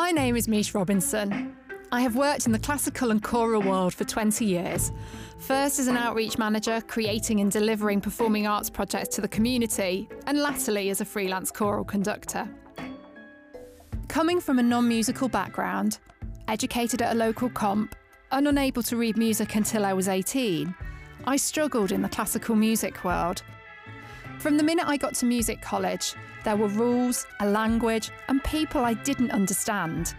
My name is Mish Robinson. I have worked in the classical and choral world for 20 years. First as an outreach manager, creating and delivering performing arts projects to the community, and latterly as a freelance choral conductor. Coming from a non musical background, educated at a local comp, and unable to read music until I was 18, I struggled in the classical music world. From the minute I got to music college, there were rules, a language, and people I didn't understand.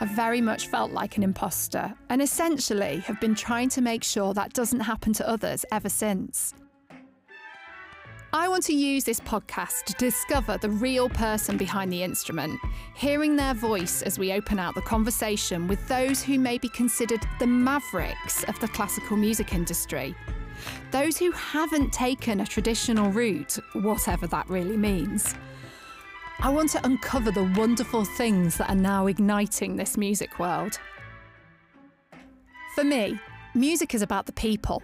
I very much felt like an imposter, and essentially have been trying to make sure that doesn't happen to others ever since. I want to use this podcast to discover the real person behind the instrument, hearing their voice as we open out the conversation with those who may be considered the mavericks of the classical music industry. Those who haven't taken a traditional route, whatever that really means. I want to uncover the wonderful things that are now igniting this music world. For me, music is about the people.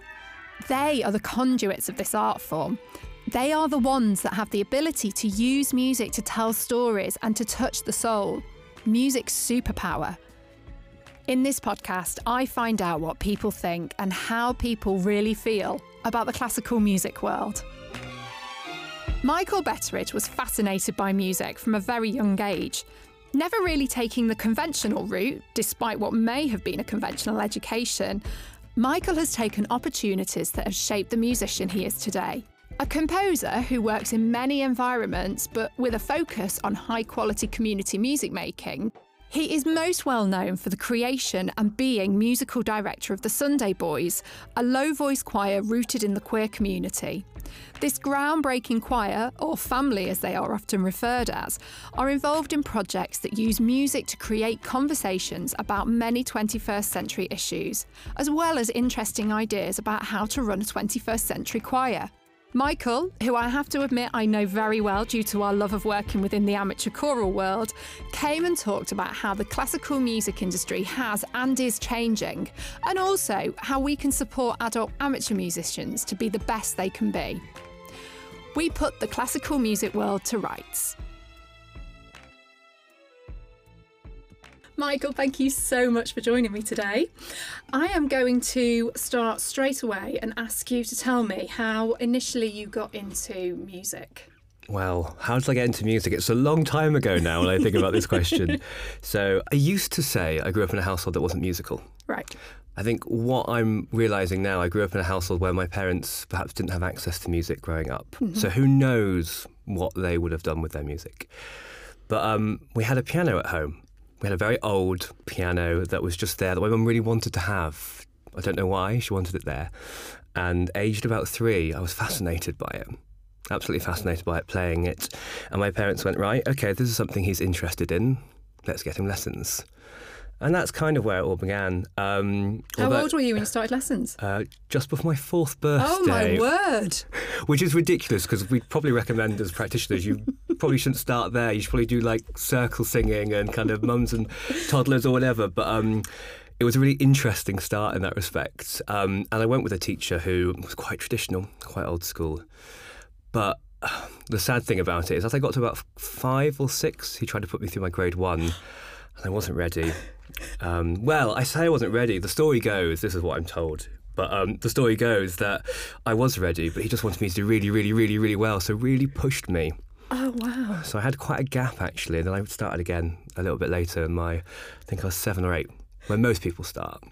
They are the conduits of this art form. They are the ones that have the ability to use music to tell stories and to touch the soul. Music's superpower. In this podcast, I find out what people think and how people really feel about the classical music world. Michael Betteridge was fascinated by music from a very young age, never really taking the conventional route, despite what may have been a conventional education. Michael has taken opportunities that have shaped the musician he is today. A composer who works in many environments but with a focus on high quality community music making, he is most well known for the creation and being musical director of the Sunday Boys, a low voice choir rooted in the queer community. This groundbreaking choir, or family as they are often referred as, are involved in projects that use music to create conversations about many 21st century issues, as well as interesting ideas about how to run a 21st century choir. Michael, who I have to admit I know very well due to our love of working within the amateur choral world, came and talked about how the classical music industry has and is changing, and also how we can support adult amateur musicians to be the best they can be. We put the classical music world to rights. Michael, thank you so much for joining me today. I am going to start straight away and ask you to tell me how initially you got into music. Well, how did I get into music? It's a long time ago now when I think about this question. So, I used to say I grew up in a household that wasn't musical. Right. I think what I'm realizing now, I grew up in a household where my parents perhaps didn't have access to music growing up. Mm-hmm. So, who knows what they would have done with their music? But um, we had a piano at home we had a very old piano that was just there that my mum really wanted to have. I don't know why, she wanted it there. And aged about three, I was fascinated by it. Absolutely fascinated by it, playing it. And my parents went, right, okay, this is something he's interested in. Let's get him lessons. And that's kind of where it all began. Um, How old were you when you started lessons? Uh, just before my fourth birthday. Oh my word! Which is ridiculous because we'd probably recommend as practitioners you probably shouldn't start there. You should probably do like circle singing and kind of mums and toddlers or whatever. But um, it was a really interesting start in that respect. Um, and I went with a teacher who was quite traditional, quite old school. But the sad thing about it is, as I got to about five or six, he tried to put me through my grade one, and I wasn't ready. Um, well, I say I wasn't ready. The story goes, this is what I'm told. But um, the story goes that I was ready, but he just wanted me to do really, really, really, really well. So really pushed me. Oh wow! So I had quite a gap actually, and then I started again a little bit later. In my, I think I was seven or eight where most people start.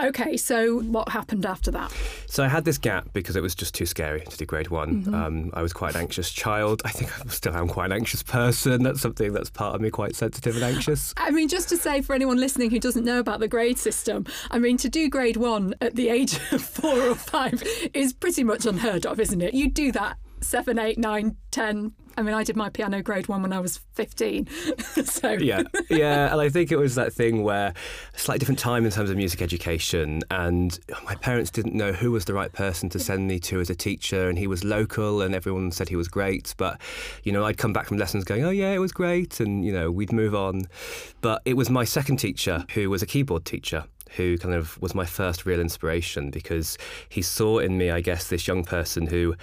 Okay, so what happened after that? So I had this gap because it was just too scary to do grade one. Mm-hmm. Um, I was quite an anxious child. I think I still am quite an anxious person. That's something that's part of me, quite sensitive and anxious. I mean, just to say for anyone listening who doesn't know about the grade system, I mean, to do grade one at the age of four or five is pretty much unheard of, isn't it? You do that seven, eight, nine, ten. I mean, I did my piano grade one when I was 15. so yeah, yeah, and I think it was that thing where a slightly different time in terms of music education, and my parents didn't know who was the right person to send me to as a teacher, and he was local, and everyone said he was great, but you know, I'd come back from lessons going, oh yeah, it was great, and you know, we'd move on, but it was my second teacher who was a keyboard teacher who kind of was my first real inspiration because he saw in me, I guess, this young person who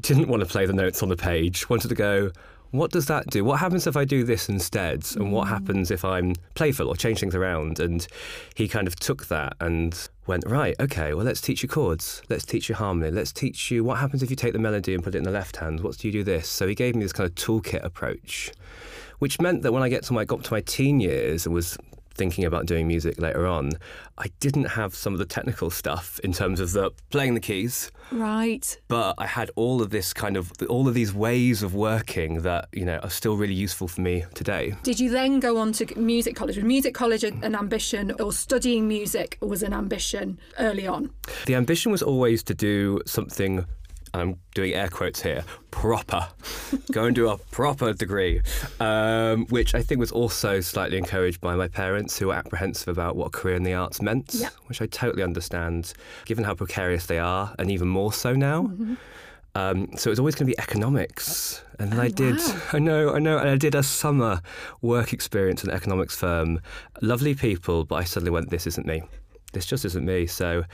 didn't want to play the notes on the page, wanted to go, what does that do? What happens if I do this instead? And what mm. happens if I'm playful or change things around? And he kind of took that and went, right, okay, well, let's teach you chords. Let's teach you harmony. Let's teach you what happens if you take the melody and put it in the left hand. What do you do this? So he gave me this kind of toolkit approach, which meant that when I get to my, got to my teen years and was thinking about doing music later on, I didn't have some of the technical stuff in terms of the playing the keys, Right. but I had all of this kind of all of these ways of working that you know are still really useful for me today. Did you then go on to music college? Was music college an an ambition, or studying music was an ambition early on? The ambition was always to do something. I'm doing air quotes here. Proper, go and do a proper degree, um, which I think was also slightly encouraged by my parents, who were apprehensive about what a career in the arts meant, Yeah. which I totally understand, given how precarious they are, and even more so now. Um, so it was always going to be economics, and then I did. wow. I know, I know, and I did a summer work experience in an economics firm. Lovely people, but I suddenly went, "This isn't me. This just isn't me." So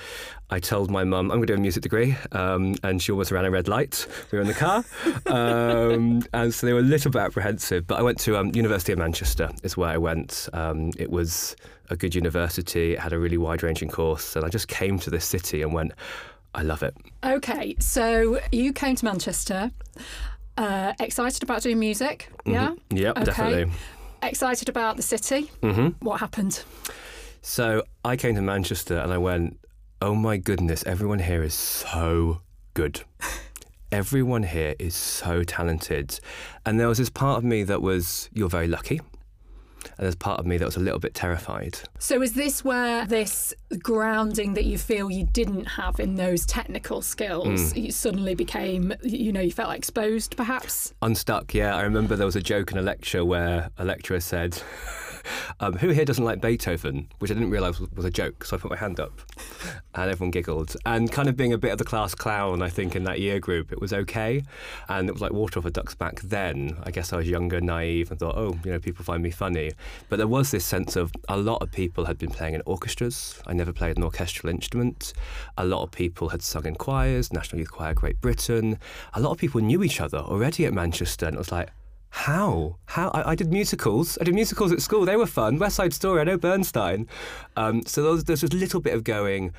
I told my mum, "I'm going to do a music degree," um, and she almost ran a red light. We were in the car, um, and so they were a little bit apprehensive. But I went to um, University of Manchester. Is where I went. Um, it was a good university. It had a really wide-ranging course, and I just came to this city and went, "I love it." Okay, so you came to Manchester, uh, excited about doing music, yeah? Yep, Okay. definitely. Excited about the city. hmm What happened? So I came to Manchester and I went, oh my goodness, everyone here is so good. everyone here is so talented. And there was this part of me that was, you're very lucky. And there's part of me that was a little bit terrified. So, is this where this grounding that you feel you didn't have in those technical skills, hmm. you suddenly became, you know, you felt exposed perhaps? Unstuck, yeah. I remember there was a joke in a lecture where a lecturer said, um, Who here doesn't like Beethoven? Which I didn't realise was, was a joke, so I put my hand up and everyone giggled. And kind of being a bit of the class clown, I think, in that year group, it was okay. And it was like water off a duck's back then. I guess I was younger, naive, and thought, oh, you know, people find me funny. But there was this sense of a lot of people had been playing in orchestras. I never played an orchestral instrument. A lot of people had sung in choirs, National Youth Choir Great Britain. A lot of people knew each other already at Manchester, and it was like, how? How? I, I did musicals. I did musicals at school. They were fun. West Side Story. I know Bernstein. Um, so there was, there's this little bit of going,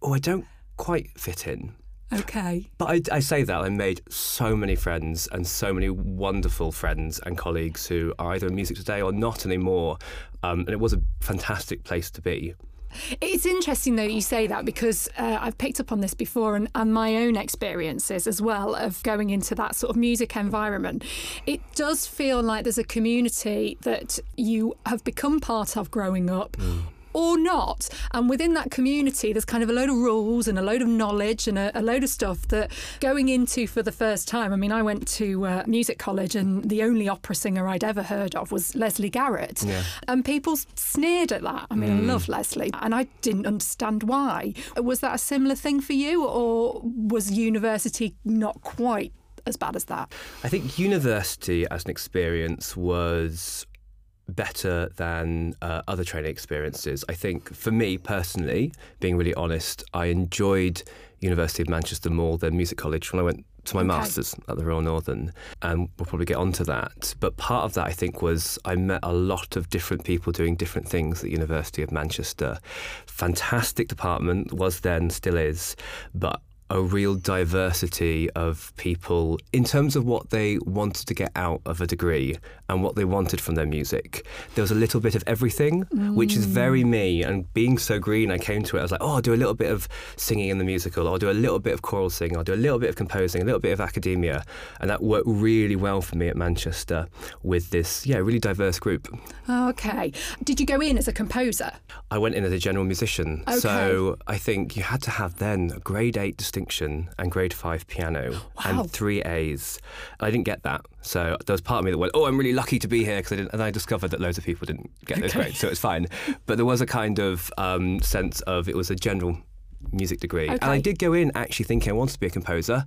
oh, I don't quite fit in. Okay. But I, I say that I made so many friends and so many wonderful friends and colleagues who are either in music today or not anymore. Um, and it was a fantastic place to be. It's interesting though that you say that because uh, I've picked up on this before and, and my own experiences as well of going into that sort of music environment. It does feel like there's a community that you have become part of growing up. Or not. And within that community, there's kind of a load of rules and a load of knowledge and a, a load of stuff that going into for the first time. I mean, I went to uh, music college and the only opera singer I'd ever heard of was Lesley Garrett. Yeah. And people sneered at that. I mean, I love Lesley, and I didn't understand why. Was that a similar thing for you, or was university not quite as bad as that? I think university as an experience was better than uh, other training experiences. I think for me personally, being really honest, I enjoyed University of Manchester more than Music College when I went to my Okay. masters at the Royal Northern, and we'll probably get onto that. But part of that, I think, was I met a lot of different people doing different things at University of Manchester. Fantastic department was then, still is, but a real diversity of people in terms of what they wanted to get out of a degree and what they wanted from their music. There was a little bit of everything, which is very me. And being so green, I came to it. I was like, oh, I'll do a little bit of singing in the musical. I'll do a little bit of choral singing. I'll do a little bit of composing, a little bit of academia. And that worked really well for me at Manchester with this, yeah, really diverse group. Okay. Did you go in as a composer? I went in as a general musician. Okay. So I think you had to have then a grade eight distinction and grade five piano Wow. and three A's. I didn't get that. So there was part of me that went, oh, I'm really lucky to be here because I didn't. And I discovered that loads of people didn't get those Okay. grades. So it's fine. But there was a kind of um, sense of it was a general music degree. And I did go in actually thinking I wanted to be a composer.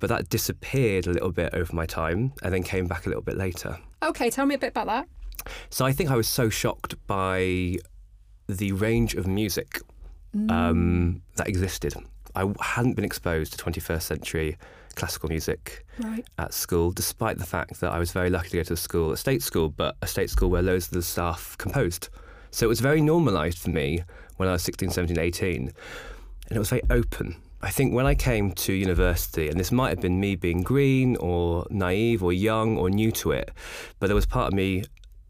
But that disappeared a little bit over my time and then came back a little bit later. Okay, tell me a bit about that. So I think I was so shocked by the range of music um, that existed. I hadn't been exposed to 21st century classical music Right. at school, despite the fact that I was very lucky to go to a school, a state school, but a state school where loads of the staff composed. So it was very normalised for me when I was 16, 17, 18, and it was very open. I think when I came to university, and this might have been me being green or naive or young or new to it, but there was part of me,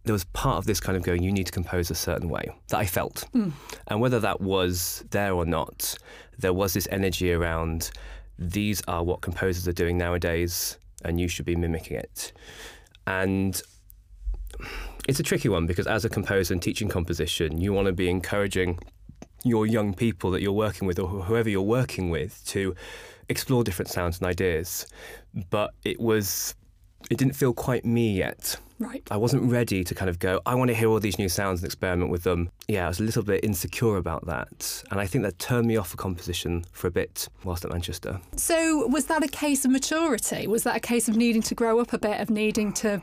there was part of this kind of going, you need to compose a certain way that I felt. Hmm. And whether that was there or not, there was this energy around these are what composers are doing nowadays, and you should be mimicking it. And it's a tricky one because as a composer and teaching composition, you want to be encouraging your young people that you're working with or whoever you're working with to explore different sounds and ideas. But it was, it didn't feel quite me yet. Right. I wasn't ready to kind of go, I want to hear all these new sounds and experiment with them. Yeah, I was a little bit insecure about that. And I think that turned me off of composition for a bit whilst at Manchester. So, was that a case of maturity? Was that a case of needing to grow up a bit, of needing to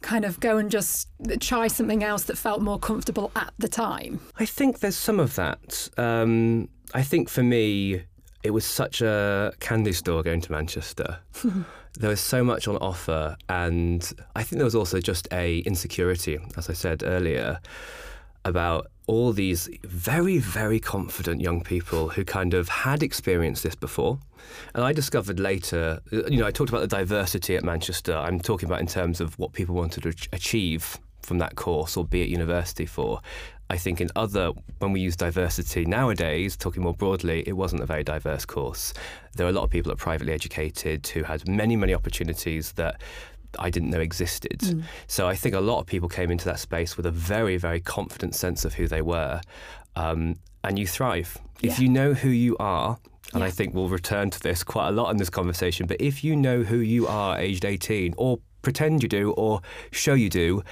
kind of go and just try something else that felt more comfortable at the time? I think there's some of that. Um, I think for me, it was such a candy store going to Manchester. there was so much on offer, and I think there was also just a insecurity, as I said earlier, about all these very, very confident young people who kind of had experienced this before. And I discovered later, you know, I talked about the diversity at Manchester. I'm talking about in terms of what people wanted to achieve from that course or be at university for. I think in other, when we use diversity nowadays, talking more broadly, it wasn't a very diverse course. There were a lot of people that are privately educated who had many, many opportunities that I didn't know existed. So I think a lot of people came into that space with a very, very confident sense of who they were. Um, and you thrive. If you know who you are, and I think we'll return to this quite a lot in this conversation, but if you know who you are aged 18, or pretend you do, or show you do,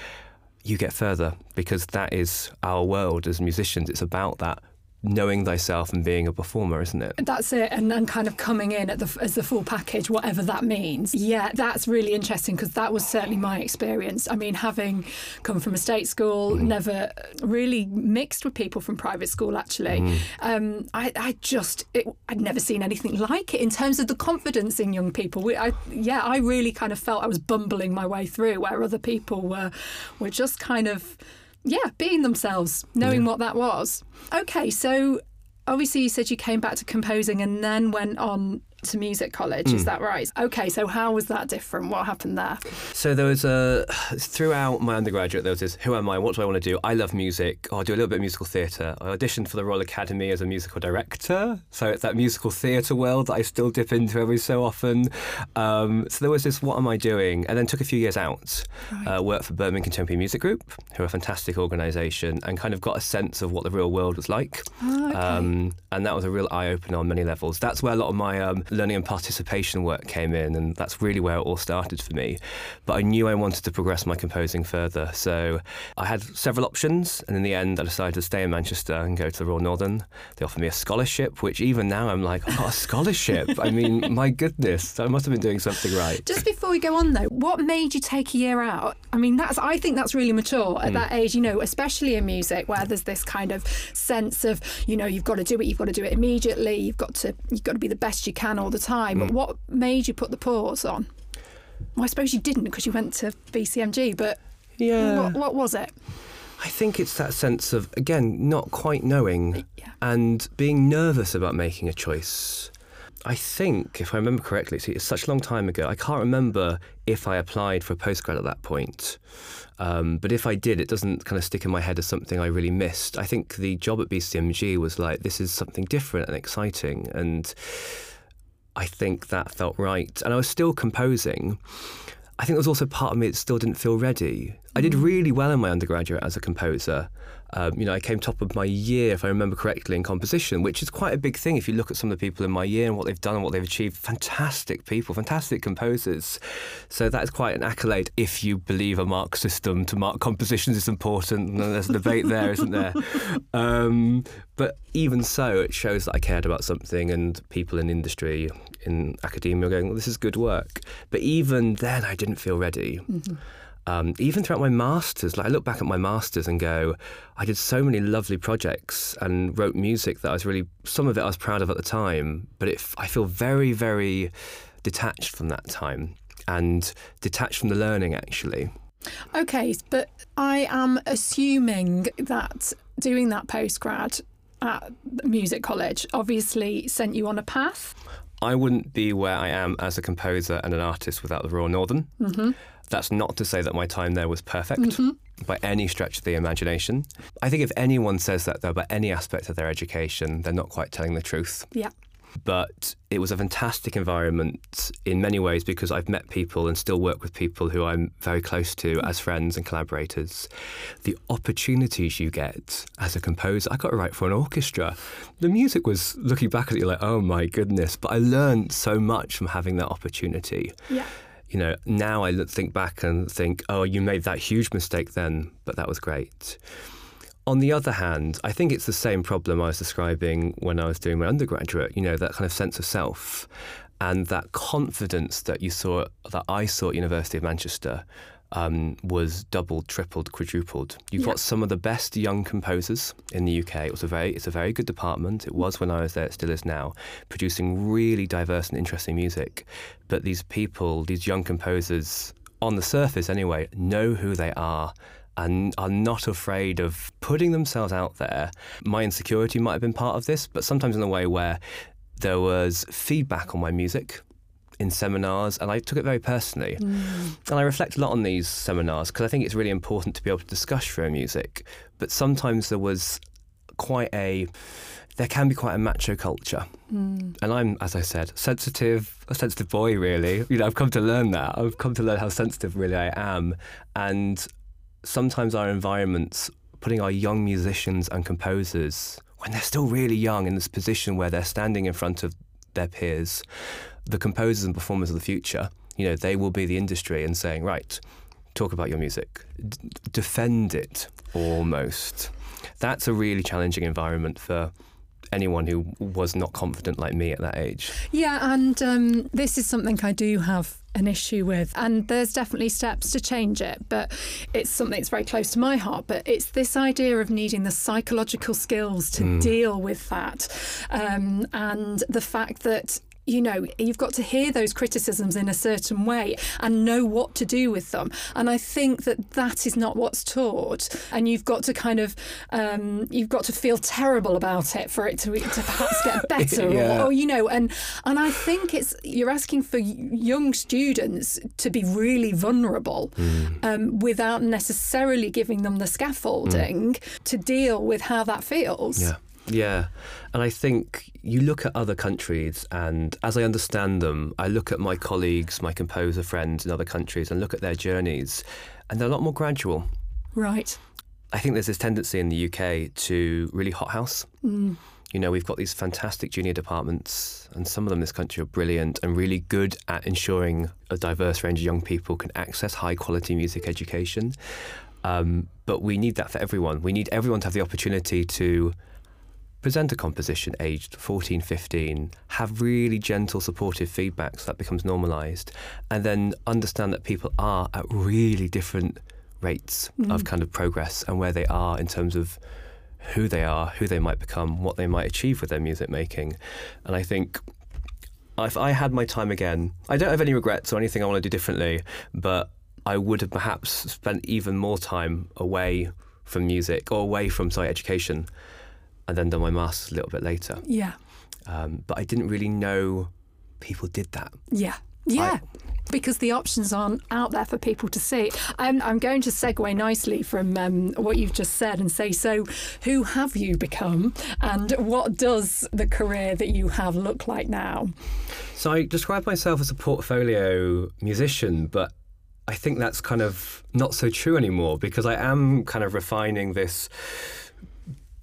you get further because that is our world as musicians. It's about that knowing thyself and being a performer, isn't it? That's it, and, and kind of coming in at the, as the full package, whatever that means. Yeah, that's really interesting because that was certainly my experience. I mean, having come from a state school, never really mixed with people from private school. Actually, um, I, I just it, I'd never seen anything like it in terms of the confidence in young people. We, I, yeah, I really kind of felt I was bumbling my way through where other people were were just kind of yeah being themselves, knowing what that was. Okay, so obviously you said you came back to composing and then went on to music college is that right? Okay so how was that different? What happened there? So there was a throughout my undergraduate there was this who am I? What do I want to do? I love music. Oh, I'll do a little bit of musical theatre. I auditioned for the Royal Academy as a musical director. So it's that musical theatre world that I still dip into every so often. Um, so there was this what am I doing? And then took a few years out uh, worked for Birmingham Contemporary Music Group who are a fantastic organisation and kind of got a sense of what the real world was like. Oh, okay. um, and that was a real eye opener on many levels. That's where a lot of my um, learning and participation work came in, and that's really where it all started for me. But I knew I wanted to progress my composing further, so I had several options, and in the end, I decided to stay in Manchester and go to the Royal Northern. They offered me a scholarship, which even now I'm like, oh, a scholarship! I mean, my goodness, I must have been doing something right. just before we go on though what made you take a year out i mean that's i think that's really mature at hmm. that age you know especially in music where there's this kind of sense of you know you've got to do it you've got to do it immediately you've got to you've got to be the best you can all the time but what made you put the pause on well, I suppose you didn't because you went to BCMG, but Yeah. what, what was it? I think it's that sense of, again, not quite knowing Yeah. and being nervous about making a choice. I think, if I remember correctly, see, it's such a long time ago, I can't remember if I applied for a postgrad at that point. Um, but if I did, it doesn't kind of stick in my head as something I really missed. I think the job at BCMG was like, this is something different and exciting. And I think that felt right. And I was still composing. I think there was also part of me that still didn't feel ready. I did really well in my undergraduate as a composer. Um, you know, I came top of my year, if I remember correctly, in composition, which is quite a big thing if you look at some of the people in my year and what they've done and what they've achieved. Fantastic people, fantastic composers. So that is quite an accolade if you believe a mark system to mark compositions is important. And there's a debate there, isn't there? Um, but even so, it shows that I cared about something, and people in industry, in academia, are going, well, "This is good work." But even then, I didn't feel ready. Um, even throughout my masters, like I look back at my masters and go, I did so many lovely projects and wrote music that I was really, some of it I was proud of at the time, but it, I feel very, very detached from that time and detached from the learning actually. Okay, but I am assuming that doing that postgrad at music college obviously sent you on a path. I wouldn't be where I am as a composer and an artist without the Royal Northern. Mm-hmm. That's not to say that my time there was perfect Mm-hmm. by any stretch of the imagination. I think if anyone says that, though, about any aspect of their education, they're not quite telling the truth. Yeah. But it was a fantastic environment in many ways because I've met people and still work with people who I'm very close to as friends and collaborators. The opportunities you get as a composer, I got to write for an orchestra. The music was looking back at it like, oh my goodness, but I learned so much from having that opportunity Yeah. You know, now I look- think back and think, oh, you made that huge mistake then, but that was great. On the other hand, I think it's the same problem I was describing when I was doing my undergraduate, you know, that kind of sense of self and that confidence that you saw, that I saw at University of Manchester um, was doubled, tripled, quadrupled. You've Yeah. got some of the best young composers in the UK. It was a very, it's a very good department. It was when I was there. It still is now, producing really diverse and interesting music. But these people, these young composers, on the surface anyway, know who they are and are not afraid of putting themselves out there. My insecurity might have been part of this, but sometimes in a way where there was feedback on my music in seminars, and I took it very personally. Mm. And I reflect a lot on these seminars because I think it's really important to be able to discuss your own music. But sometimes there was quite a there can be quite a macho culture. Mm. And I'm, as I said, sensitive, a sensitive boy, really. You know, I've come to learn that. I've come to learn how sensitive really I am. And sometimes our environments, putting our young musicians and composers, when they're still really young in this position where they're standing in front of their peers, the composers and performers of the future, you know, they will be the industry and saying, right, talk about your music, D- defend it almost. That's a really challenging environment for anyone who was not confident like me at that age. Yeah, and um, this is something I do have an issue with, and there's definitely steps to change it, but it's something that's very close to my heart. But it's this idea of needing the psychological skills to deal with that, um, and the fact that you know, you've got to hear those criticisms in a certain way and know what to do with them. And I think that that is not what's taught. And you've got to kind of, um, you've got to feel terrible about it for it to, to perhaps get better, Yeah. or, or you know, and and I think it's you're asking for young students to be really vulnerable um, without necessarily giving them the scaffolding to deal with how that feels. Yeah. Yeah. And I think you look at other countries, and as I understand them, I look at my colleagues, my composer friends in other countries, and look at their journeys, and they're a lot more gradual. Right. I think there's this tendency in the UK to really hothouse. Mm. You know, we've got these fantastic junior departments, and some of them in this country are brilliant and really good at ensuring a diverse range of young people can access high quality music education. Um, but we need that for everyone. We need everyone to have the opportunity to present a composition aged 14, 15, have really gentle, supportive feedback so that becomes normalised, and then understand that people are at really different rates of mm-hmm. kind of progress and where they are in terms of who they are, who they might become, what they might achieve with their music making. And I think if I had my time again, I don't have any regrets or anything I want to do differently, but I would have perhaps spent even more time away from music or away from sorry education, and then done my masters a little bit later. Yeah. Um, but I didn't really know people did that. Yeah. Yeah. because the options aren't out there for people to see. I'm, I'm going to segue nicely from um, what you've just said and say, so who have you become and what does the career that you have look like now? So I describe myself as a portfolio musician, but I think that's kind of not so true anymore because I am kind of refining this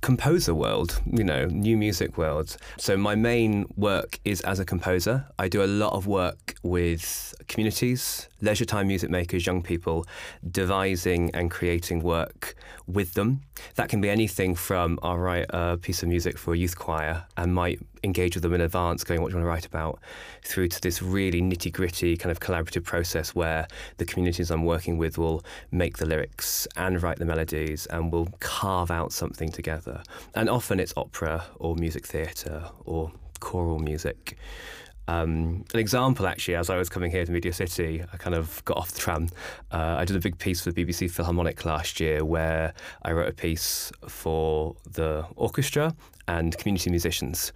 composer world, you know, new music world. So my main work is as a composer. I do a lot of work with communities, leisure time music makers, young people, devising and creating work with them. That can be anything from I'll write a piece of music for a youth choir and might engage with them in advance, going, what do you want to write about, through to this really nitty gritty kind of collaborative process where the communities I'm working with will make the lyrics and write the melodies and will carve out something together. And often it's opera or music theatre or choral music. Um, an example, actually, as I was coming here to Media City, I kind of got off the tram. Uh, I did a big piece for the BBC Philharmonic last year where I wrote a piece for the orchestra and community musicians.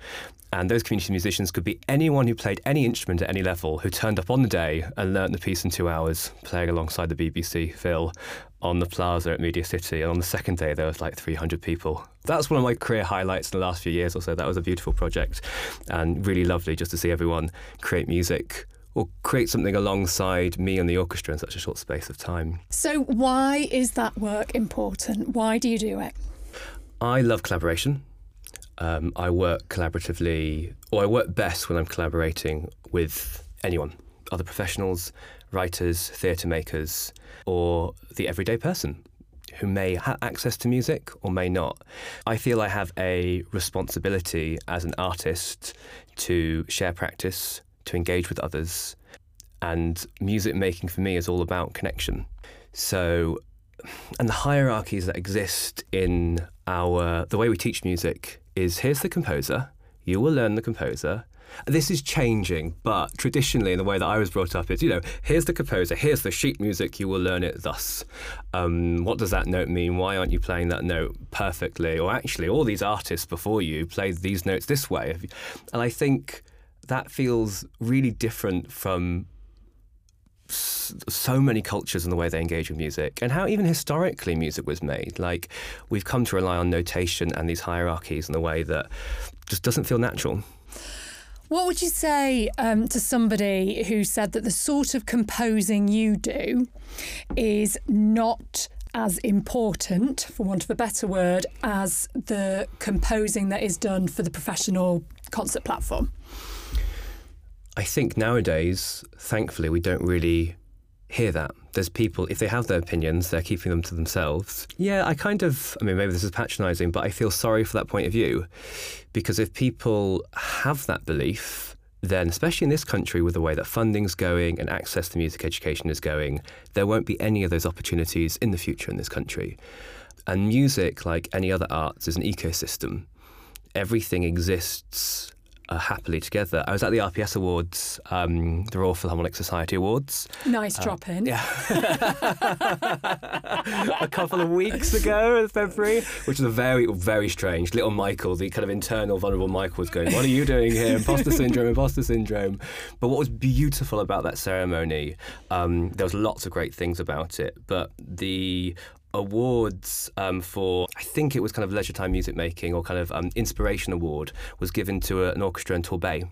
And those community musicians could be anyone who played any instrument at any level who turned up on the day and learnt the piece in two hours, playing alongside the BBC Phil on the plaza at Media City. And on the second day, there was like 300 people. That's one of my career highlights in the last few years or so. That was a beautiful project and really lovely just to see everyone create music or create something alongside me and the orchestra in such a short space of time. So, why is that work important? Why do you do it? I love collaboration. Um, I work collaboratively, or I work best when I'm collaborating with anyone, other professionals, writers, theatre makers, or the everyday person who may have access to music or may not. I feel I have a responsibility as an artist to share practice, to engage with others, and music making for me is all about connection. So, and the hierarchies that exist in our the way we teach music is here's the composer, you will learn the composer. This is changing, but traditionally, in the way that I was brought up, it's you know, here's the composer, here's the sheet music, you will learn it thus. Um, what does that note mean? Why aren't you playing that note perfectly? Or actually, all these artists before you played these notes this way. And I think that feels really different from so many cultures and the way they engage with music and how even historically music was made. Like we've come to rely on notation and these hierarchies in a way that just doesn't feel natural. What would you say um, to somebody who said that the sort of composing you do is not as important, for want of a better word, as the composing that is done for the professional concert platform? I think nowadays, thankfully, we don't really hear that. There's people, if they have their opinions, they're keeping them to themselves. Yeah, I kind of, I mean, maybe this is patronising, but I feel sorry for that point of view. Because if people have that belief, then, especially in this country with the way that funding's going and access to music education is going, there won't be any of those opportunities in the future in this country. And music, like any other arts, is an ecosystem. Everything exists uh, happily together. I was at the RPS Awards, um, the Royal Philharmonic Society Awards. Nice uh, drop in. Yeah. a couple of weeks ago in February, which was a very, very strange. Little Michael, the kind of internal vulnerable Michael, was going, What are you doing here? Imposter syndrome, imposter syndrome. But what was beautiful about that ceremony, um, there was lots of great things about it, but the awards um, for I think it was kind of leisure time music making or kind of um, inspiration award was given to a, an orchestra in Torbay,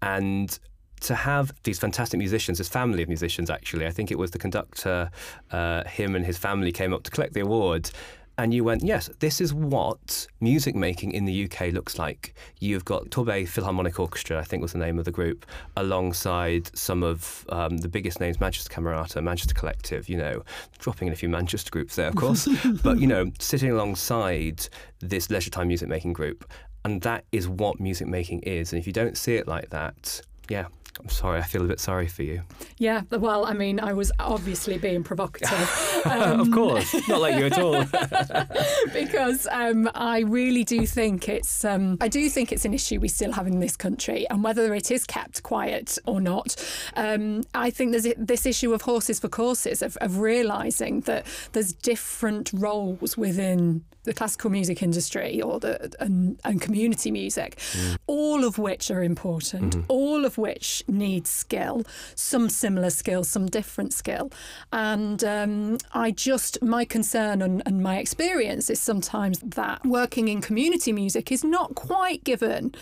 and to have these fantastic musicians, this family of musicians actually, I think it was the conductor, uh, him and his family came up to collect the award and you went, yes, this is what music making in the UK looks like. You've got Torbay Philharmonic Orchestra, I think was the name of the group, alongside some of um, the biggest names, Manchester Camerata, Manchester Collective, you know, dropping in a few Manchester groups there, of course, but, you know, sitting alongside this leisure time music making group. And that is what music making is. And if you don't see it like that, yeah, I'm sorry, I feel a bit sorry for you. Yeah, well, I mean, I was obviously being provocative. Um, of course, not like you at all. because um, I really do think it's, um, I do think it's an issue we still have in this country, and whether it is kept quiet or not, um, I think there's this issue of horses for courses, of, of realising that there's different roles within the classical music industry or the and, and community music, mm. all of which are important, mm-hmm. all of which need skill, some similar skill, some different skill, and um, I just my concern and, and my experience is sometimes that working in community music is not quite given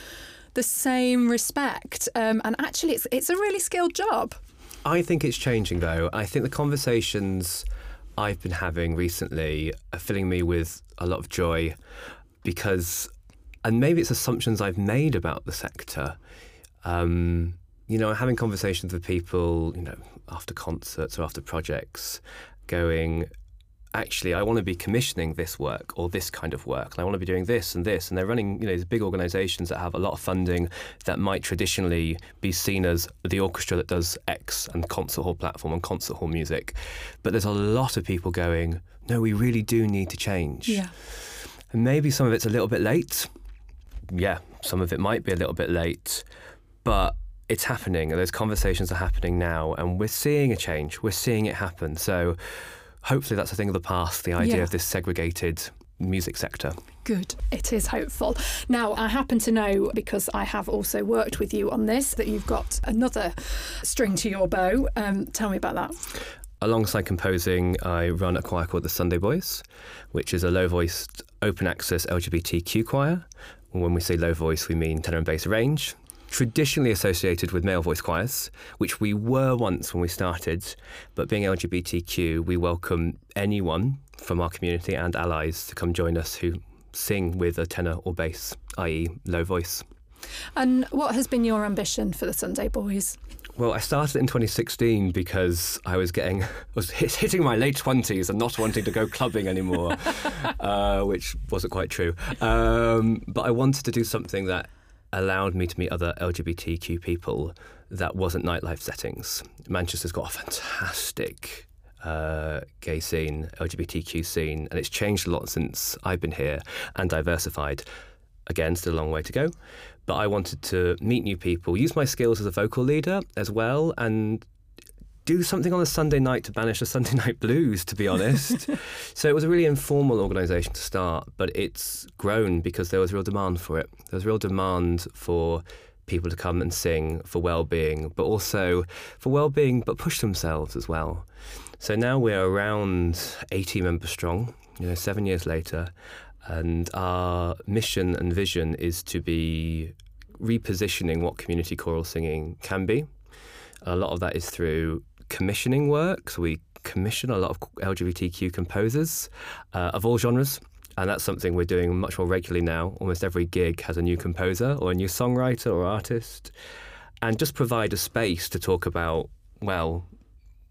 the same respect, um, and actually it's it's a really skilled job. I think it's changing though. I think the conversations I've been having recently are filling me with a lot of joy because, and maybe it's assumptions I've made about the sector. Um, you know, having conversations with people, you know, after concerts or after projects, going, actually, I want to be commissioning this work or this kind of work, and I want to be doing this and this. And they're running, you know, these big organisations that have a lot of funding that might traditionally be seen as the orchestra that does X and concert hall platform and concert hall music. But there's a lot of people going, no, we really do need to change. Yeah. And maybe some of it's a little bit late. Yeah, some of it might be a little bit late, but it's happening, those conversations are happening now, and we're seeing a change. We're seeing it happen. So hopefully that's a thing of the past, the idea Yeah. of this segregated music sector. Good. It is hopeful. Now, I happen to know, because I have also worked with you on this, that you've got another string to your bow. Um, tell me about that. Alongside composing, I run a choir called the Sunday Boys, which is a low voiced, open access LGBTQ choir. When we say low voice, we mean tenor and bass range. Traditionally associated with male voice choirs, which we were once when we started, but being LGBTQ, we welcome anyone from our community and allies to come join us who sing with a tenor or bass, i.e., low voice. And what has been your ambition for the Sunday Boys? Well, I started in 2016 because I was getting, was hit, hitting my late 20s and not wanting to go clubbing anymore, uh, which wasn't quite true. Um, but I wanted to do something that allowed me to meet other LGBTQ people that wasn't nightlife settings. Manchester's got a fantastic uh, gay scene, LGBTQ scene, and it's changed a lot since I've been here and diversified. Again, still a long way to go. But I wanted to meet new people, use my skills as a vocal leader as well, and do something on a Sunday night to banish the Sunday night blues, to be honest. so it was a really informal organisation to start, but it's grown because there was real demand for it. There was real demand for people to come and sing for well-being, but also for well-being, but push themselves as well. So now we're around 80 members strong, you know, seven years later, and our mission and vision is to be repositioning what community choral singing can be. A lot of that is through commissioning work. So we commission a lot of LGBTQ composers uh, of all genres. And that's something we're doing much more regularly now. Almost every gig has a new composer or a new songwriter or artist. And just provide a space to talk about, well,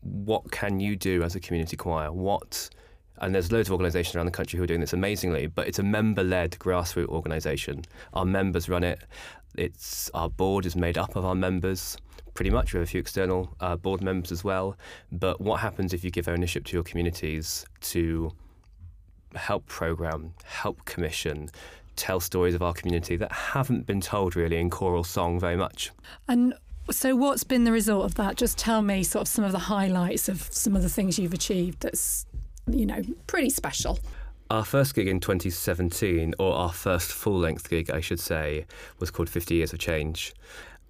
what can you do as a community choir? What and there's loads of organisations around the country who are doing this amazingly, but it's a member-led grassroots organisation. Our members run it. It's our board is made up of our members. Pretty much, we have a few external uh, board members as well. But what happens if you give ownership to your communities to help program, help commission, tell stories of our community that haven't been told really in choral song very much? And so, what's been the result of that? Just tell me sort of some of the highlights of some of the things you've achieved that's, you know, pretty special. Our first gig in 2017, or our first full length gig, I should say, was called 50 Years of Change.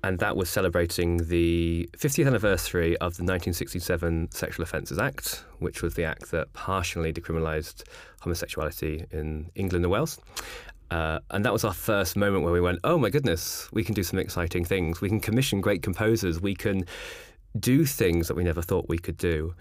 And that was celebrating the 50th anniversary of the 1967 Sexual Offences Act, which was the act that partially decriminalised homosexuality in England and Wales. Uh, and that was our first moment where we went, oh my goodness, we can do some exciting things. We can commission great composers. We can do things that we never thought we could do.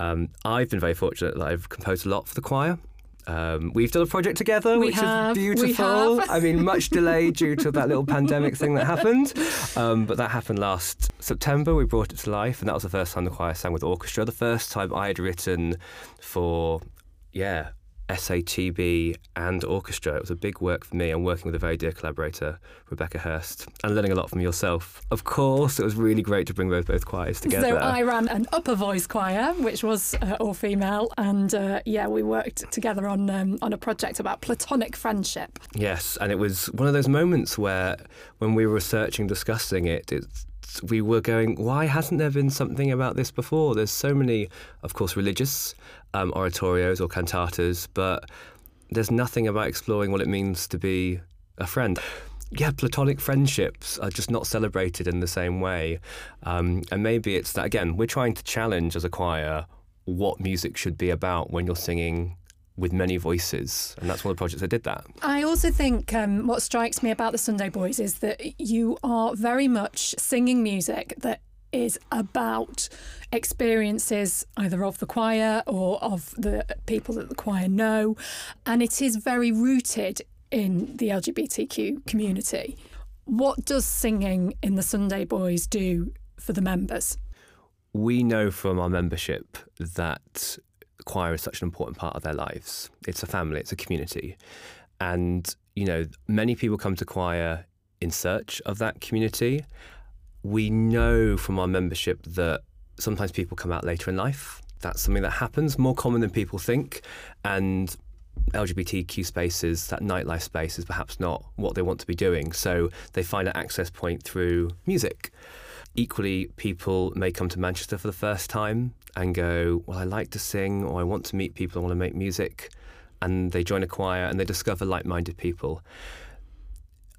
Um, I've been very fortunate that I've composed a lot for the choir. Um, we've done a project together, We which have, is we beautiful. have. I mean, much delayed due to that little pandemic thing that happened. Um, but that happened last September. We brought it to life, and that was the first time the choir sang with orchestra. The first time I had written for, yeah, SATB and orchestra. It was a big work for me. I'm working with a very dear collaborator, Rebecca Hurst, and learning a lot from yourself. Of course, it was really great to bring both both choirs together. So I ran an upper voice choir, which was uh, all female, and uh, yeah, we worked together on um, on a project about platonic friendship. Yes, and it was one of those moments where, when we were researching, discussing it, it's, we were going, why hasn't there been something about this before? There's so many, of course, religious um, oratorios or cantatas, but there's nothing about exploring what it means to be a friend. Yeah, platonic friendships are just not celebrated in the same way. Um, and maybe it's that, again, we're trying to challenge as a choir what music should be about when you're singing with many voices. And that's one of the projects that did that. I also think um, what strikes me about the Sunday Boys is that you are very much singing music that is about experiences either of the choir or of the people that the choir know, and it is very rooted in the LGBTQ community. What does singing in the Sunday Boys do for the members? we know from our membership that choir is such an important part of their lives. It's a family, it's a community. And, you know, many people come to choir in search of that community. We know from our membership that sometimes people come out later in life. That's something that happens, more common than people think. And LGBTQ spaces, that nightlife space, is perhaps not what they want to be doing. So they find an access point through music. equally, people may come to Manchester for the first time and go, Well, I like to sing, or I want to meet people, I want to make music. And they join a choir and they discover like minded people.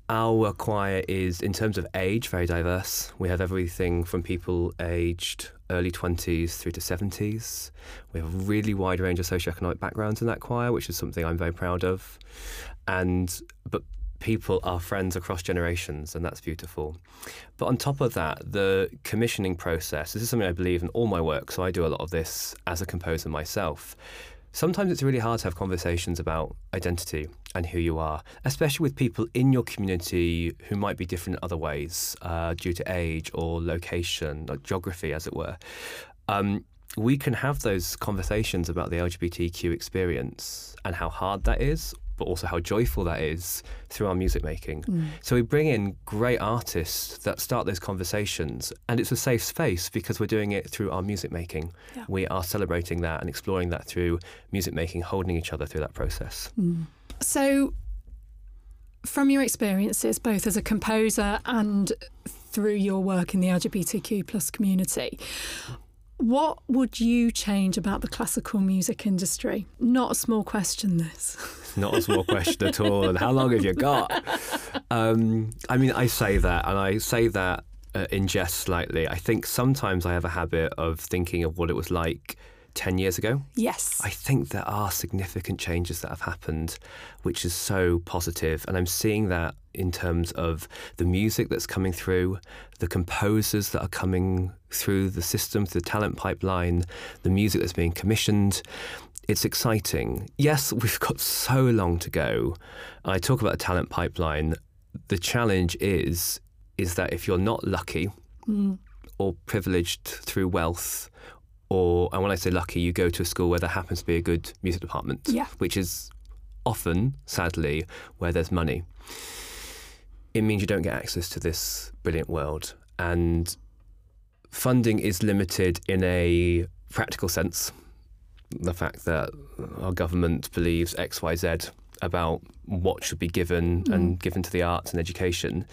Our choir is, in terms of age, very diverse. We have everything from people aged early 20s through to 70s. We have a really wide range of socioeconomic backgrounds in that choir, which is something I'm very proud of. And but people are friends across generations, and that's beautiful. But on top of that, the commissioning process this is something I believe in all my work, so I do a lot of this as a composer myself. Sometimes it's really hard to have conversations about identity and who you are, especially with people in your community who might be different in other ways uh, due to age or location, or geography, as it were. Um, we can have those conversations about the LGBTQ experience and how hard that is, but also how joyful that is through our music making. Mm. So we bring in great artists that start those conversations, and it's a safe space because we're doing it through our music making. Yeah. We are celebrating that and exploring that through music making, holding each other through that process. Mm. So, from your experiences, both as a composer and through your work in the LGBTQ plus community, what would you change about the classical music industry? Not a small question, this. Not a small question at all. And how long have you got? Um, I mean, I say that, and I say that uh, in jest slightly. I think sometimes I have a habit of thinking of what it was like 10 years ago. Yes. I think there are significant changes that have happened, which is so positive. And I'm seeing that in terms of the music that's coming through, the composers that are coming through the system, through the talent pipeline, the music that's being commissioned. It's exciting. Yes, we've got so long to go. I talk about a talent pipeline. The challenge is is that if you're not lucky mm. or privileged through wealth or and when I say lucky, you go to a school where there happens to be a good music department, yeah. which is often, sadly, where there's money. It means you don't get access to this brilliant world, and funding is limited in a practical sense. The fact that our government believes X, Y, Z about what should be given mm. and given to the arts and education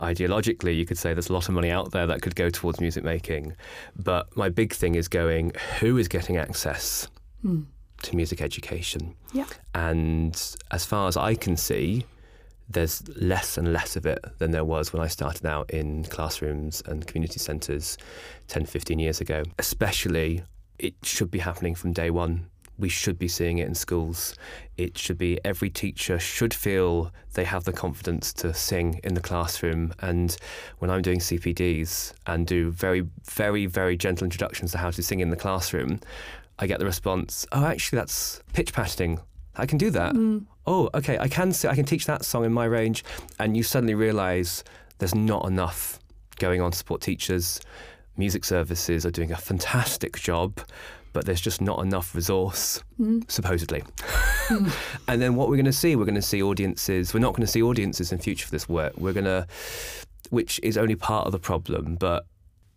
ideologically, you could say there's a lot of money out there that could go towards music making. But my big thing is going who is getting access mm. to music education? Yeah. And as far as I can see, there's less and less of it than there was when I started out in classrooms and community centres 10, 15 years ago. Especially, it should be happening from day one we should be seeing it in schools. It should be every teacher should feel they have the confidence to sing in the classroom. And when I'm doing CPDs and do very, very, very gentle introductions to how to sing in the classroom, I get the response, "Oh, actually, that's pitch patterning. I can do that. Mm. Oh, okay, I can. I can teach that song in my range." And you suddenly realise there's not enough going on to support teachers. Music services are doing a fantastic job but there's just not enough resource, mm. supposedly. Mm. and then what we're going to see, we're going to see audiences. We're not going to see audiences in future for this work. We're going to, which is only part of the problem, but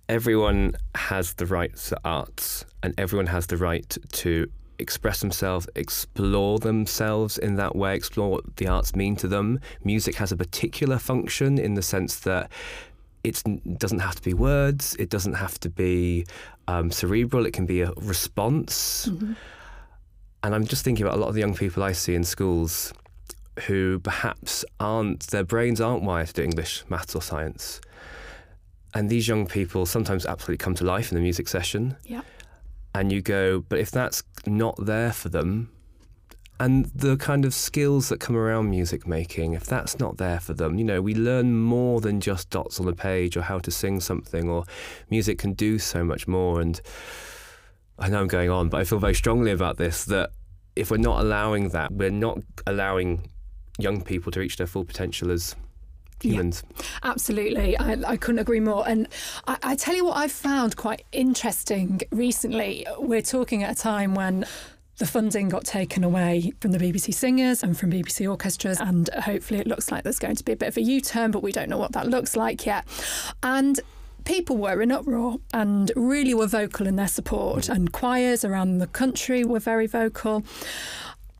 everyone has the right to arts, and everyone has the right to express themselves, explore themselves in that way, explore what the arts mean to them. Music has a particular function in the sense that it doesn't have to be words, it doesn't have to be um, cerebral, it can be a response. Mm-hmm. And I'm just thinking about a lot of the young people I see in schools who perhaps aren't, their brains aren't wired to do English, maths, or science. And these young people sometimes absolutely come to life in the music session. Yeah. And you go, but if that's not there for them, and the kind of skills that come around music making, if that's not there for them, you know, we learn more than just dots on a page or how to sing something, or music can do so much more. And I know I'm going on, but I feel very strongly about this that if we're not allowing that, we're not allowing young people to reach their full potential as humans. Yeah, absolutely. I, I, couldn't agree more. And I, I tell you what I've found quite interesting recently. We're talking at a time when the funding got taken away from the BBC singers and from BBC orchestras, and hopefully it looks like there's going to be a bit of a U turn, but we don't know what that looks like yet. And people were in uproar and really were vocal in their support, and choirs around the country were very vocal.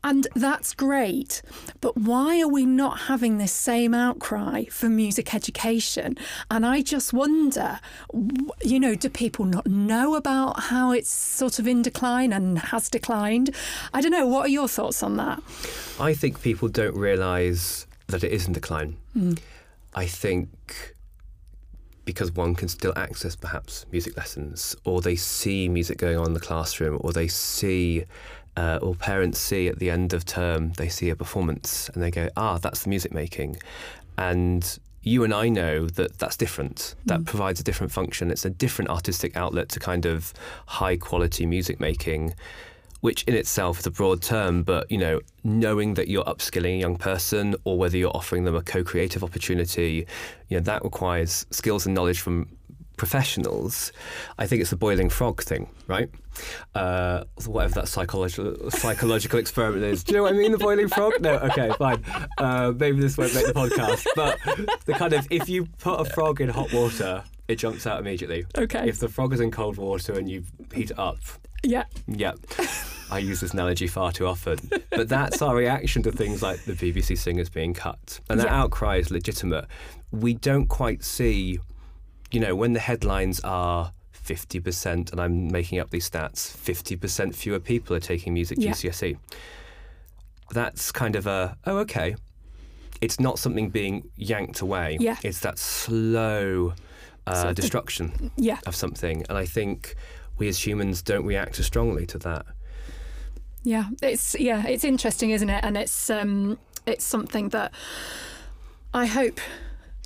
And that's great. But why are we not having this same outcry for music education? And I just wonder, you know, do people not know about how it's sort of in decline and has declined? I don't know. What are your thoughts on that? I think people don't realise that it is in decline. Hmm. I think because one can still access perhaps music lessons, or they see music going on in the classroom, or they see, uh, or parents see at the end of term, they see a performance and they go, ah, that's the music making. And you and I know that that's different. That provides a different function. It's a different artistic outlet to kind of high quality music making which in itself is a broad term, but you know, knowing that you're upskilling a young person or whether you're offering them a co-creative opportunity, you know, that requires skills and knowledge from professionals. I think it's the boiling frog thing, right? Uh, whatever that psychological psychological experiment is. Do you know what I mean? The boiling frog? No, okay, fine. Uh, maybe this won't make the podcast, but the kind of if you put a frog in hot water, it jumps out immediately. Okay. If the frog is in cold water and you heat it up, Yeah. yeah. I use this analogy far too often. But that's our reaction to things like the BBC singers being cut. And that Yeah. outcry is legitimate. We don't quite see, you know, when the headlines are 50%, and I'm making up these stats, 50% fewer people are taking music Yeah. GCSE. That's kind of a, oh, okay. It's not something being yanked away. Yeah. It's that slow uh, of- destruction Yeah. of something. And I think we as humans don't react as strongly to that. Yeah, it's yeah, it's interesting, isn't it? And it's um, it's something that I hope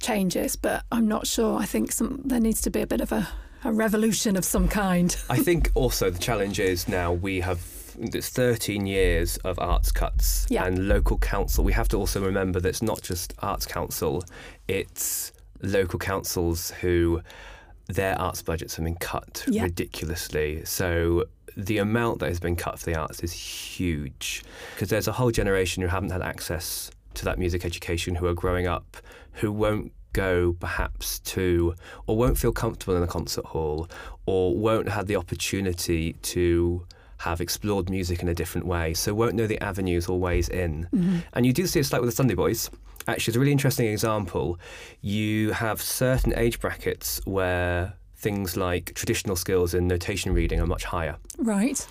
changes, but I'm not sure. I think some there needs to be a bit of a, a revolution of some kind. I think also the challenge is now we have it's 13 years of arts cuts Yeah. and local council. We have to also remember that it's not just arts council; it's local councils who their arts budgets have been cut Yeah. ridiculously. So the amount that has been cut for the arts is huge because there's a whole generation who haven't had access to that music education who are growing up who won't go perhaps to or won't feel comfortable in a concert hall or won't have the opportunity to have explored music in a different way so won't know the avenues or ways in. Mm-hmm. And you do see it's like with the sunday boys. Actually it's a really interesting example. You have certain age brackets where things like traditional skills in notation reading are much higher. Right.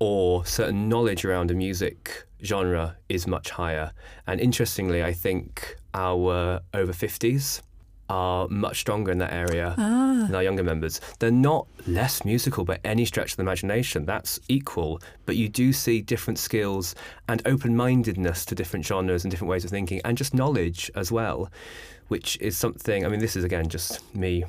or certain knowledge around a music genre is much higher. And interestingly, I think our over 50s are much stronger in that area Ah. than our younger members. They're not less musical by any stretch of the imagination, that's equal. But you do see different skills and open mindedness to different genres and different ways of thinking, and just knowledge as well, which is something, I mean, this is again just me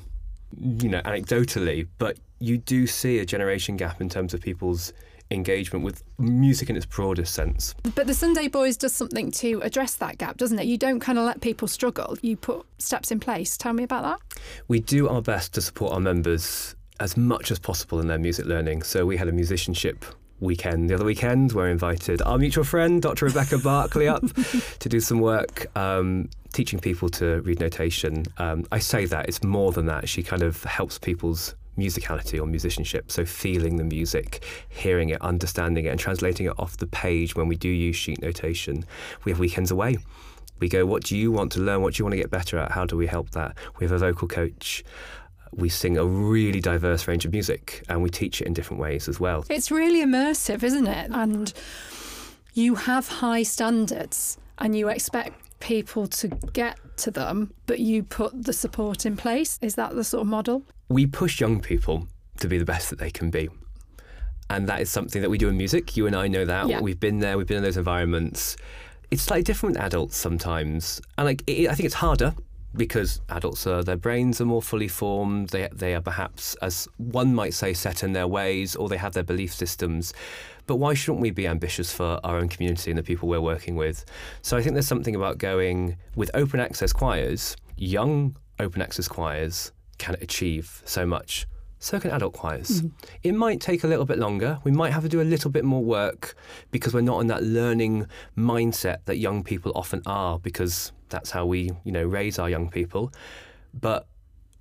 you know, anecdotally, but you do see a generation gap in terms of people's engagement with music in its broadest sense. But the Sunday Boys does something to address that gap, doesn't it? You don't kind of let people struggle. You put steps in place. Tell me about that. We do our best to support our members as much as possible in their music learning. So we had a musicianship weekend the other weekend where I invited our mutual friend, Dr. Rebecca Barkley, up to do some work um, teaching people to read notation. Um, I say that, it's more than that. She kind of helps people's musicality or musicianship. So feeling the music, hearing it, understanding it, and translating it off the page when we do use sheet notation. We have weekends away. We go, what do you want to learn? What do you want to get better at? How do we help that? We have a vocal coach. We sing a really diverse range of music and we teach it in different ways as well. It's really immersive, isn't it? And you have high standards and you expect people to get to them, but you put the support in place. Is that the sort of model? We push young people to be the best that they can be. And that is something that we do in music. You and I know that. Yeah. We've been there, we've been in those environments. It's slightly different with adults sometimes. And like it, I think it's harder because adults are their brains are more fully formed. They they are perhaps as one might say set in their ways or they have their belief systems. But why shouldn't we be ambitious for our own community and the people we're working with? So I think there's something about going with open access choirs, young open access choirs can achieve so much. So can adult choirs. It might take a little bit longer. We might have to do a little bit more work because we're not in that learning mindset that young people often are because that's how we, you know, raise our young people. But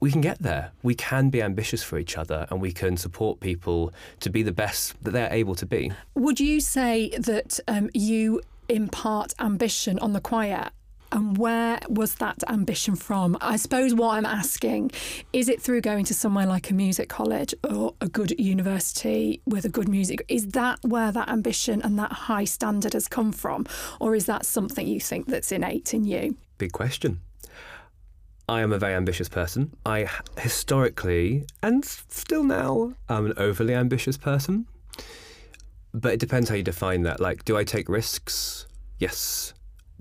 we can get there. We can be ambitious for each other and we can support people to be the best that they're able to be. Would you say that um, you impart ambition on the choir and where was that ambition from? I suppose what I'm asking is it through going to somewhere like a music college or a good university with a good music? Is that where that ambition and that high standard has come from? Or is that something you think that's innate in you? Big question. I am a very ambitious person. I historically, and still now, am an overly ambitious person. But it depends how you define that. Like, do I take risks? Yes.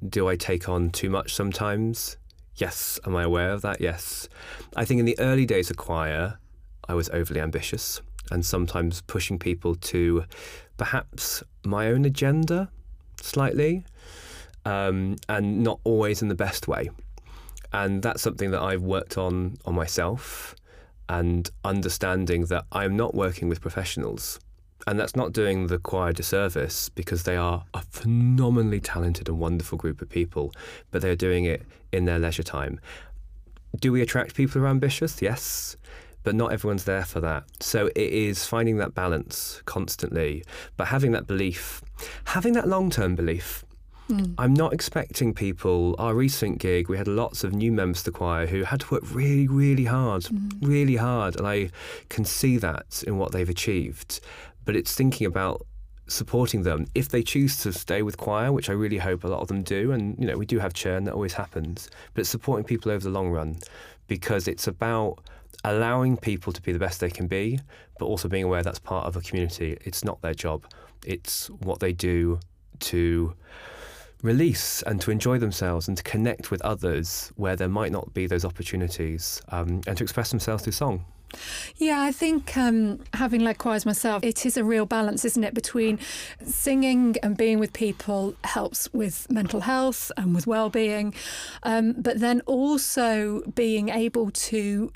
Do I take on too much sometimes? Yes. Am I aware of that? Yes. I think in the early days of choir, I was overly ambitious and sometimes pushing people to perhaps my own agenda slightly um, and not always in the best way. And that's something that I've worked on on myself and understanding that I'm not working with professionals. And that's not doing the choir a disservice because they are a phenomenally talented and wonderful group of people, but they're doing it in their leisure time. Do we attract people who are ambitious? Yes. But not everyone's there for that. So it is finding that balance constantly, but having that belief, having that long term belief. Mm. I'm not expecting people. Our recent gig, we had lots of new members of the choir who had to work really, really hard, mm. really hard. And I can see that in what they've achieved but it's thinking about supporting them if they choose to stay with choir, which I really hope a lot of them do. And you know, we do have churn that always happens, but supporting people over the long run because it's about allowing people to be the best they can be, but also being aware that's part of a community. It's not their job; it's what they do to release and to enjoy themselves and to connect with others where there might not be those opportunities um, and to express themselves through song. Yeah, I think um, having led choirs myself, it is a real balance, isn't it, between singing and being with people helps with mental health and with well-being, um, but then also being able to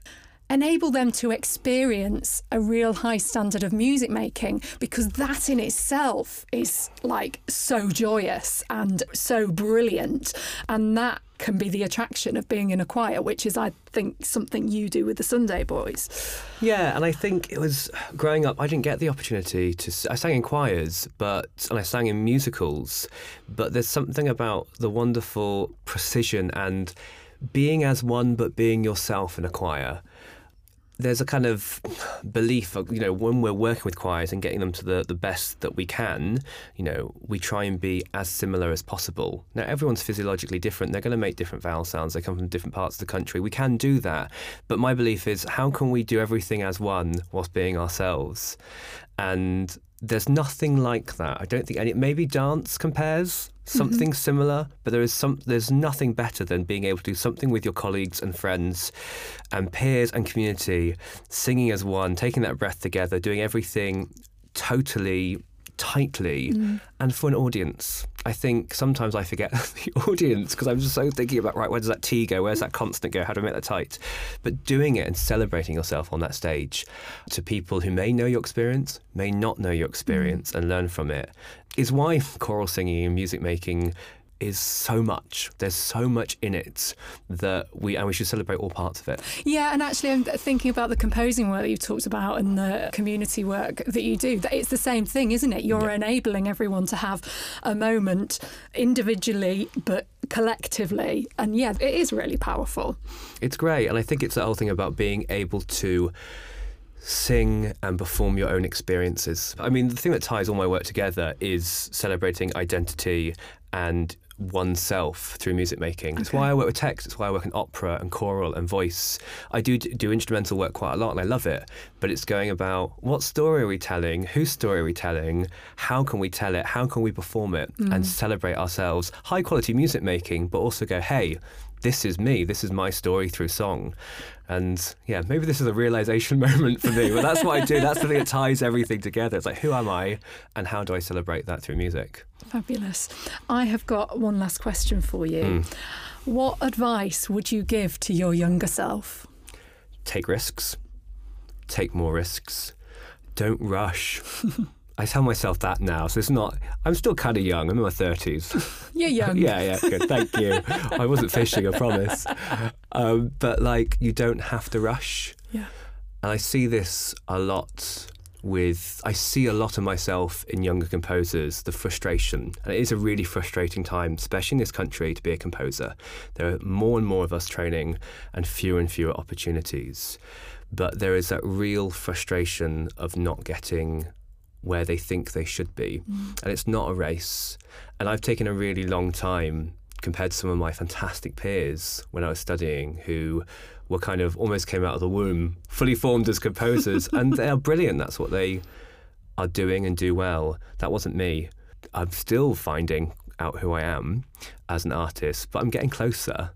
enable them to experience a real high standard of music making because that in itself is like so joyous and so brilliant and that can be the attraction of being in a choir which is i think something you do with the sunday boys. Yeah and i think it was growing up i didn't get the opportunity to i sang in choirs but and i sang in musicals but there's something about the wonderful precision and being as one but being yourself in a choir there's a kind of belief, of, you know, when we're working with choirs and getting them to the, the best that we can, you know, we try and be as similar as possible. Now, everyone's physiologically different. They're going to make different vowel sounds. They come from different parts of the country. We can do that. But my belief is how can we do everything as one whilst being ourselves? And there's nothing like that. I don't think any. Maybe dance compares something mm-hmm. similar, but there is some. There's nothing better than being able to do something with your colleagues and friends, and peers and community, singing as one, taking that breath together, doing everything totally tightly mm. and for an audience. I think sometimes I forget the audience because I'm just so thinking about, right, where does that T go? Where's that constant go? How do I make that tight? But doing it and celebrating yourself on that stage to people who may know your experience, may not know your experience, mm. and learn from it is why choral singing and music making is so much. There's so much in it that we and we should celebrate all parts of it. Yeah, and actually, I'm thinking about the composing work that you've talked about and the community work that you do. It's the same thing, isn't it? You're yeah. enabling everyone to have a moment individually, but collectively, and yeah, it is really powerful. It's great, and I think it's the whole thing about being able to sing and perform your own experiences. I mean, the thing that ties all my work together is celebrating identity and oneself through music making. Okay. It's why I work with text. It's why I work in opera and choral and voice. I do do instrumental work quite a lot, and I love it. But it's going about what story are we telling? Whose story are we telling? How can we tell it? How can we perform it mm. and celebrate ourselves? High quality music making, but also go, hey, this is me. This is my story through song. And yeah, maybe this is a realization moment for me, but that's what I do. That's the thing that ties everything together. It's like, who am I and how do I celebrate that through music? Fabulous. I have got one last question for you. Mm. What advice would you give to your younger self? Take risks, take more risks, don't rush. I tell myself that now. So it's not, I'm still kind of young. I'm in my 30s. You're young. yeah, yeah, good. Thank you. I wasn't fishing, I promise. Um, but like, you don't have to rush. Yeah. And I see this a lot with I see a lot of myself in younger composers, the frustration. And it is a really frustrating time, especially in this country, to be a composer. There are more and more of us training and fewer and fewer opportunities. But there is that real frustration of not getting where they think they should be. Mm. And it's not a race. And I've taken a really long time compared to some of my fantastic peers when I was studying who were kind of almost came out of the womb, fully formed as composers, and they are brilliant. That's what they are doing and do well. That wasn't me. I'm still finding out who I am as an artist, but I'm getting closer.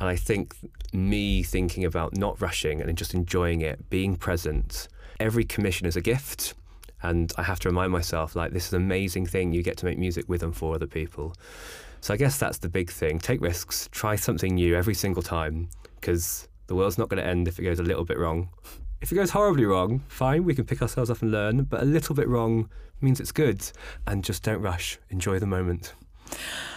And I think me thinking about not rushing and just enjoying it, being present, every commission is a gift. And I have to remind myself, like, this is an amazing thing. You get to make music with and for other people. So I guess that's the big thing. Take risks, try something new every single time, because the world's not going to end if it goes a little bit wrong. If it goes horribly wrong, fine, we can pick ourselves up and learn, but a little bit wrong means it's good. And just don't rush, enjoy the moment.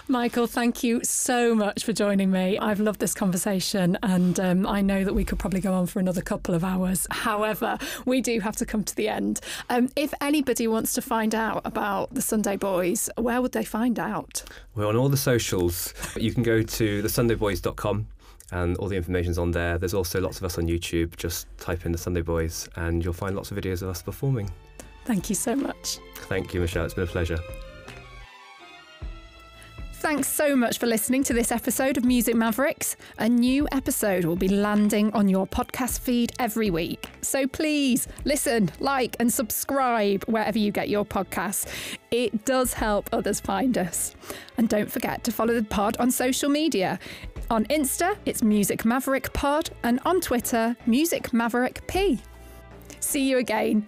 Michael, thank you so much for joining me. I've loved this conversation, and um, I know that we could probably go on for another couple of hours. However, we do have to come to the end. Um, if anybody wants to find out about the Sunday Boys, where would they find out? We're on all the socials. You can go to thesundayboys.com and all the information's on there. There's also lots of us on YouTube. Just type in the Sunday Boys and you'll find lots of videos of us performing. Thank you so much. Thank you, Michelle. It's been a pleasure. Thanks so much for listening to this episode of Music Mavericks. A new episode will be landing on your podcast feed every week. So please listen, like, and subscribe wherever you get your podcasts. It does help others find us. And don't forget to follow the pod on social media. On Insta, it's Music Maverick Pod, and on Twitter, Music Maverick P. See you again.